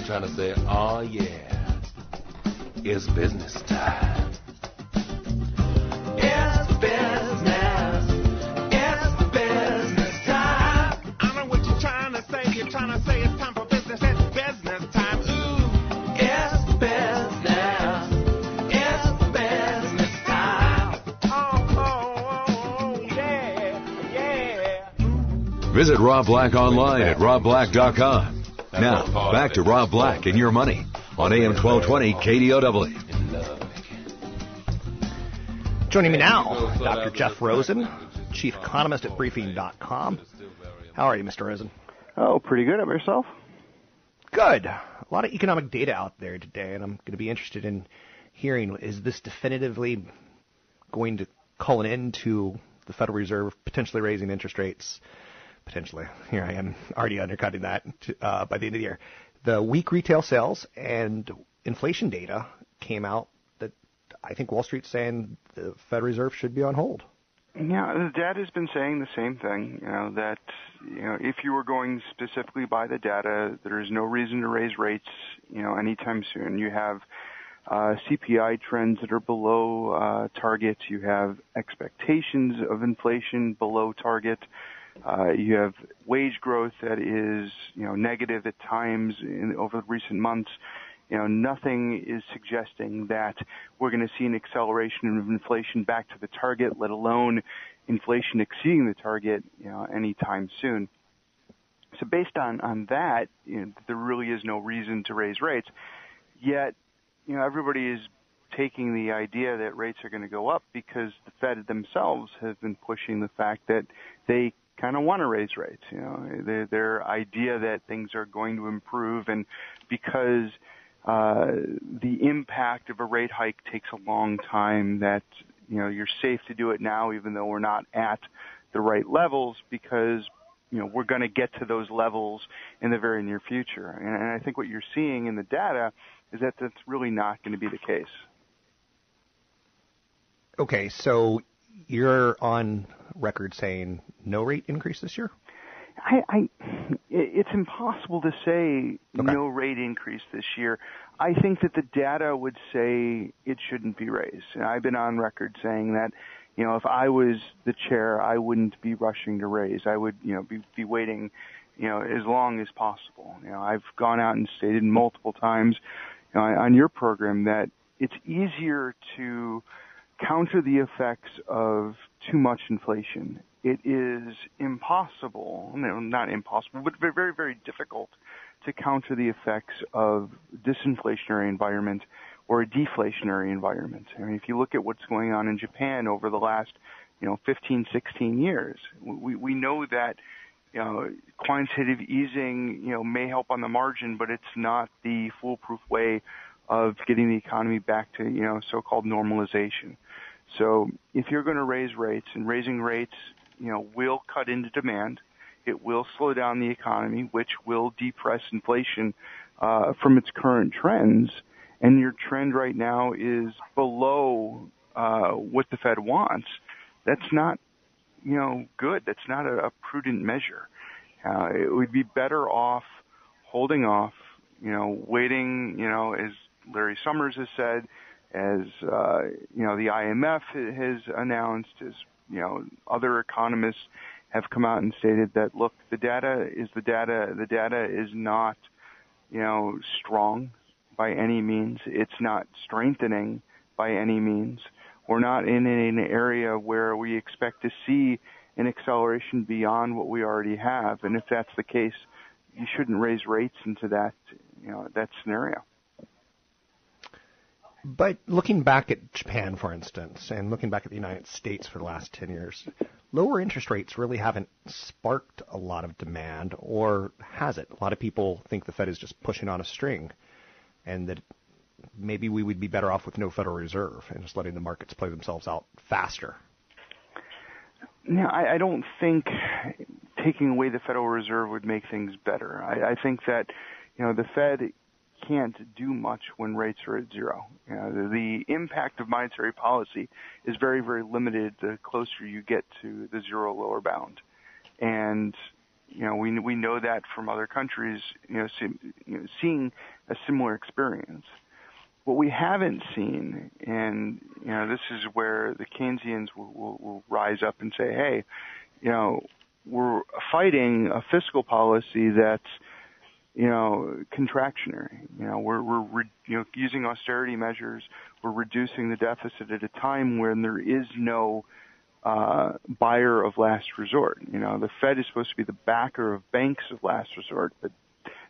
You're trying to say, oh yeah, it's business time. It's business. It's business time. I know what you're trying to say. You're trying to say it's time for business. It's business time. Ooh. It's business. It's business time. Oh, oh, oh, oh yeah, yeah. Visit Rob Black online at robblack.com. Now, back to Rob Black and your money on AM 1220 KDOW. Joining me now, Dr. Jeff Rosen, Chief Economist at Briefing.com. How are you, Mr. Rosen? Oh, pretty good. Up yourself? Good. A lot of economic data out there today, and I'm going to be interested in hearing is this definitively going to call an end to the Federal Reserve potentially raising interest rates? Potentially. Here I am already undercutting that uh, by the end of the year. The weak retail sales and inflation data came out that I think Wall Street's saying the Federal Reserve should be on hold. Yeah, the data has been saying the same thing. You know that you know if you were going specifically by the data, there is no reason to raise rates. You know anytime soon. You have uh, CPI trends that are below uh, target. You have expectations of inflation below target. Uh, you have wage growth that is, you know, negative at times in, over recent months. You know, nothing is suggesting that we're going to see an acceleration of inflation back to the target, let alone inflation exceeding the target, you know, anytime soon. So based on, on that, you know, there really is no reason to raise rates. Yet, you know, everybody is taking the idea that rates are going to go up because the Fed themselves have been pushing the fact that they kind of want to raise rates. You know, their, their idea that things are going to improve, and because uh, the impact of a rate hike takes a long time, that you know you're safe to do it now, even though we're not at the right levels, because you know we're going to get to those levels in the very near future. And, and I think what you're seeing in the data is that that's really not going to be the case. Okay, so you're on record saying no rate increase this year? I, I it's impossible to say okay. no rate increase this year. I think that the data would say it shouldn't be raised. And I've been on record saying that, you know, if I was the chair, I wouldn't be rushing to raise. I would, you know, be, be waiting, you know, as long as possible. You know, I've gone out and stated multiple times you know, on your program that it's easier to counter the effects of too much inflation. It is impossible, no, not impossible, but very, very difficult to counter the effects of disinflationary environment or a deflationary environment. I mean, if you look at what's going on in Japan over the last, you know, 15, 16 years, we, we know that, you know, quantitative easing, you know, may help on the margin, but it's not the foolproof way of getting the economy back to, you know, so-called normalization. So if you're going to raise rates and raising rates, you know, will cut into demand, it will slow down the economy, which will depress inflation uh, from its current trends. And your trend right now is below uh, what the Fed wants. That's not, you know, good. That's not a, a prudent measure. Uh, it would be better off holding off, you know, waiting, you know, as Larry Summers has said, as uh, you know the IMF has announced, as you know other economists have come out and stated that look, the data is the data. The data is not you know strong by any means. It's not strengthening by any means. We're not in an area where we expect to see an acceleration beyond what we already have. And if that's the case, you shouldn't raise rates into that you know that scenario. But looking back at Japan, for instance, and looking back at the United States for the last 10 years, lower interest rates really haven't sparked a lot of demand, or has it? A lot of people think the Fed is just pushing on a string, and that maybe we would be better off with no Federal Reserve and just letting the markets play themselves out faster. No, I, I don't think taking away the Federal Reserve would make things better. I, I think that you know the Fed can't do much when rates are at zero. You know, the, the impact of monetary policy is very, very limited the closer you get to the zero lower bound. And you know, we we know that from other countries, you know, see, you know, seeing a similar experience. What we haven't seen, and you know, this is where the Keynesians will, will, will rise up and say, "Hey, you know, we're fighting a fiscal policy that's you know, contractionary. You know, we're we're re- you know using austerity measures. We're reducing the deficit at a time when there is no uh, buyer of last resort. You know, the Fed is supposed to be the backer of banks of last resort, but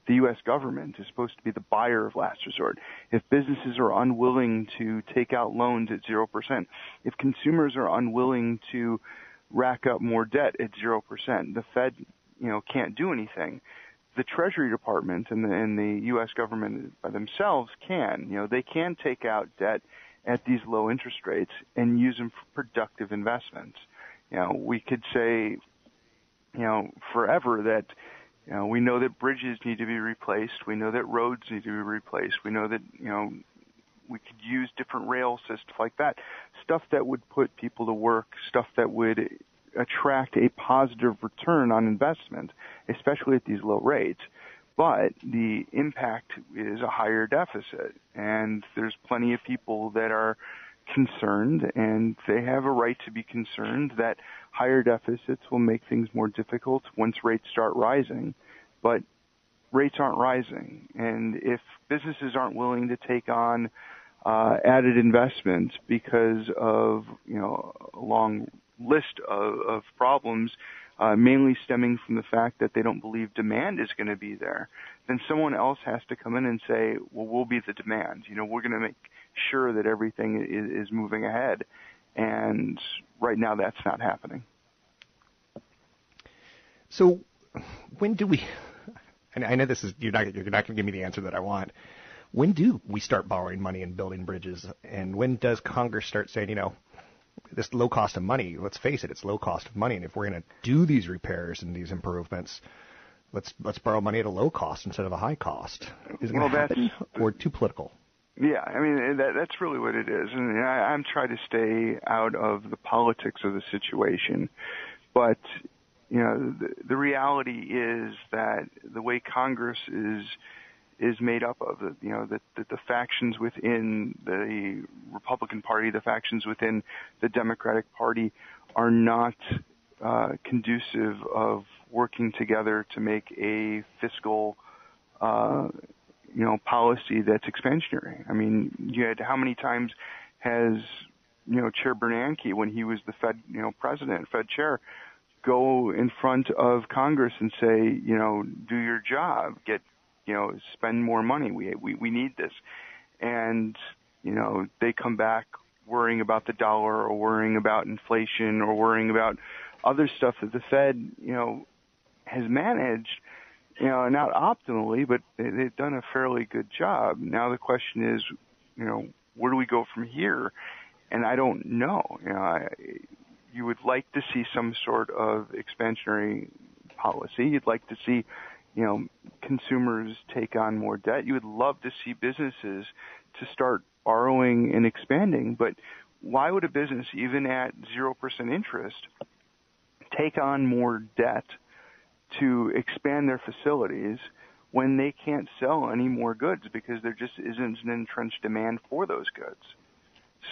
the U.S. government is supposed to be the buyer of last resort. If businesses are unwilling to take out loans at zero percent, if consumers are unwilling to rack up more debt at zero percent, the Fed, you know, can't do anything the Treasury Department and the, and the U.S. government by themselves can. You know, they can take out debt at these low interest rates and use them for productive investments. You know, we could say, you know, forever that, you know, we know that bridges need to be replaced. We know that roads need to be replaced. We know that, you know, we could use different rail systems like that. Stuff that would put people to work, stuff that would attract a positive return on investment, especially at these low rates. But the impact is a higher deficit, and there's plenty of people that are concerned, and they have a right to be concerned that higher deficits will make things more difficult once rates start rising. But rates aren't rising, and if businesses aren't willing to take on uh, added investment because of you know long list of, of problems, uh, mainly stemming from the fact that they don't believe demand is going to be there, then someone else has to come in and say, well, we'll be the demand. You know, we're going to make sure that everything is, is moving ahead. And right now, that's not happening. So, when do we? And I know this is you're not you're not going to give me the answer that I want. When do we start borrowing money and building bridges? And when does Congress start saying, you know, this low cost of money. Let's face it, it's low cost of money, and if we're going to do these repairs and these improvements, let's let's borrow money at a low cost instead of a high cost. Is it well, happen, or too political? Yeah, I mean eh, that, that's really what it is, and I, I'm trying to stay out of the politics of the situation, but you know the, the reality is that the way Congress is is made up of. You know, that the, the factions within the Republican Party, the factions within the Democratic Party, are not uh, conducive of working together to make a fiscal, uh, you know, policy that's expansionary. I mean, you had how many times has you know Chair Bernanke, when he was the Fed, you know, president, Fed chair, go in front of Congress and say, you know, do your job, get you know, spend more money. We we we need this, and you know, they come back worrying about the dollar or worrying about inflation or worrying about other stuff that the Fed, you know, has managed, you know, not optimally, but they, they've done a fairly good job. Now the question is, you know, where do we go from here? And I don't know. You know, I, you would like to see some sort of expansionary policy. You'd like to see you know, consumers take on more debt. You would love to see businesses to start borrowing and expanding, but why would a business, even at 0% interest, take on more debt to expand their facilities when they can't sell any more goods because there just isn't an entrenched demand for those goods?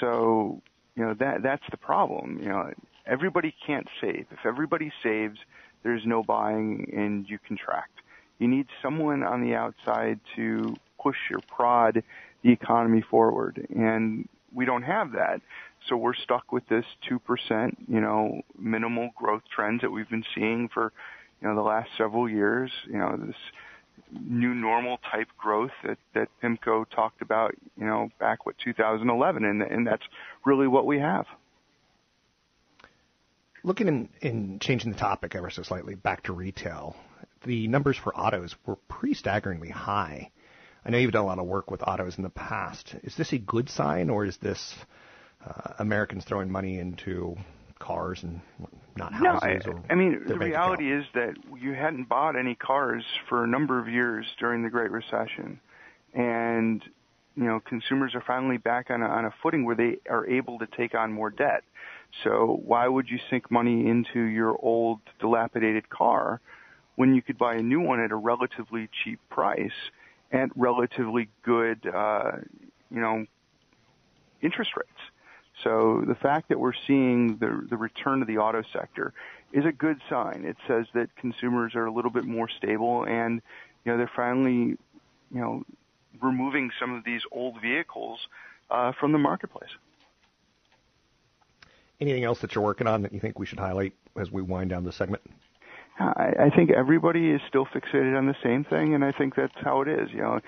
So, you know, that that's the problem. You know, everybody can't save. If everybody saves, there's no buying and you contract. You need someone on the outside to push or prod the economy forward. And we don't have that. So we're stuck with this 2%, you know, minimal growth trends that we've been seeing for, you know, the last several years. You know, this, new normal type growth that that PIMCO talked about, you know, back what 2011, and and that's really what we have. Looking in, in changing the topic ever so slightly back to retail, the numbers for autos were pretty staggeringly high. I know you've done a lot of work with autos in the past. Is this a good sign, or is this uh, Americans throwing money into cars and not houses? No, I, I mean the reality account? is that you hadn't bought any cars for a number of years during the Great Recession, and you know consumers are finally back on a, on a footing where they are able to take on more debt. So why would you sink money into your old dilapidated car when you could buy a new one at a relatively cheap price at relatively good, uh, you know, interest rates? So the fact that we're seeing the the return to the auto sector is a good sign. It says that consumers are a little bit more stable and you know they're finally you know removing some of these old vehicles uh, from the marketplace. Anything else that you're working on that you think we should highlight as we wind down the segment? I, I think everybody is still fixated on the same thing, and I think that's how it is. You know,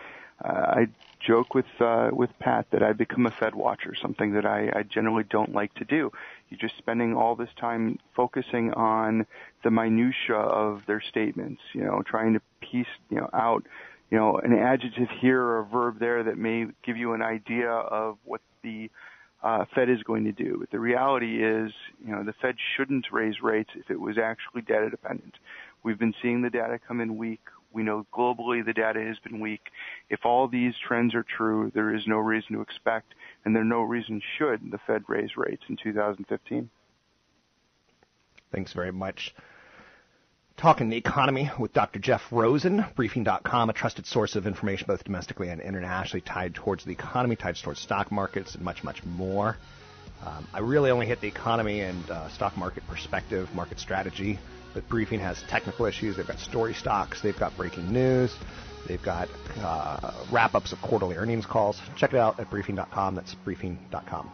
uh, I joke with uh, with Pat that I become a Fed watcher, something that I, I generally don't like to do. You're just spending all this time focusing on the minutia of their statements. You know, trying to piece you know out you know an adjective here or a verb there that may give you an idea of what the uh, Fed is going to do. But the reality is, you know, the Fed shouldn't raise rates if it was actually data dependent. We've been seeing the data come in weak. We know globally the data has been weak. If all these trends are true, there is no reason to expect, and there no reason should the Fed raise rates in 2015. Thanks very much. Talking the economy with Dr. Jeff Rosen, briefing.com, a trusted source of information both domestically and internationally tied towards the economy, tied towards stock markets, and much, much more. Um, I really only hit the economy and uh, stock market perspective, market strategy, but Briefing has technical issues. They've got story stocks, they've got breaking news, they've got uh, wrap ups of quarterly earnings calls. Check it out at briefing.com. That's briefing.com.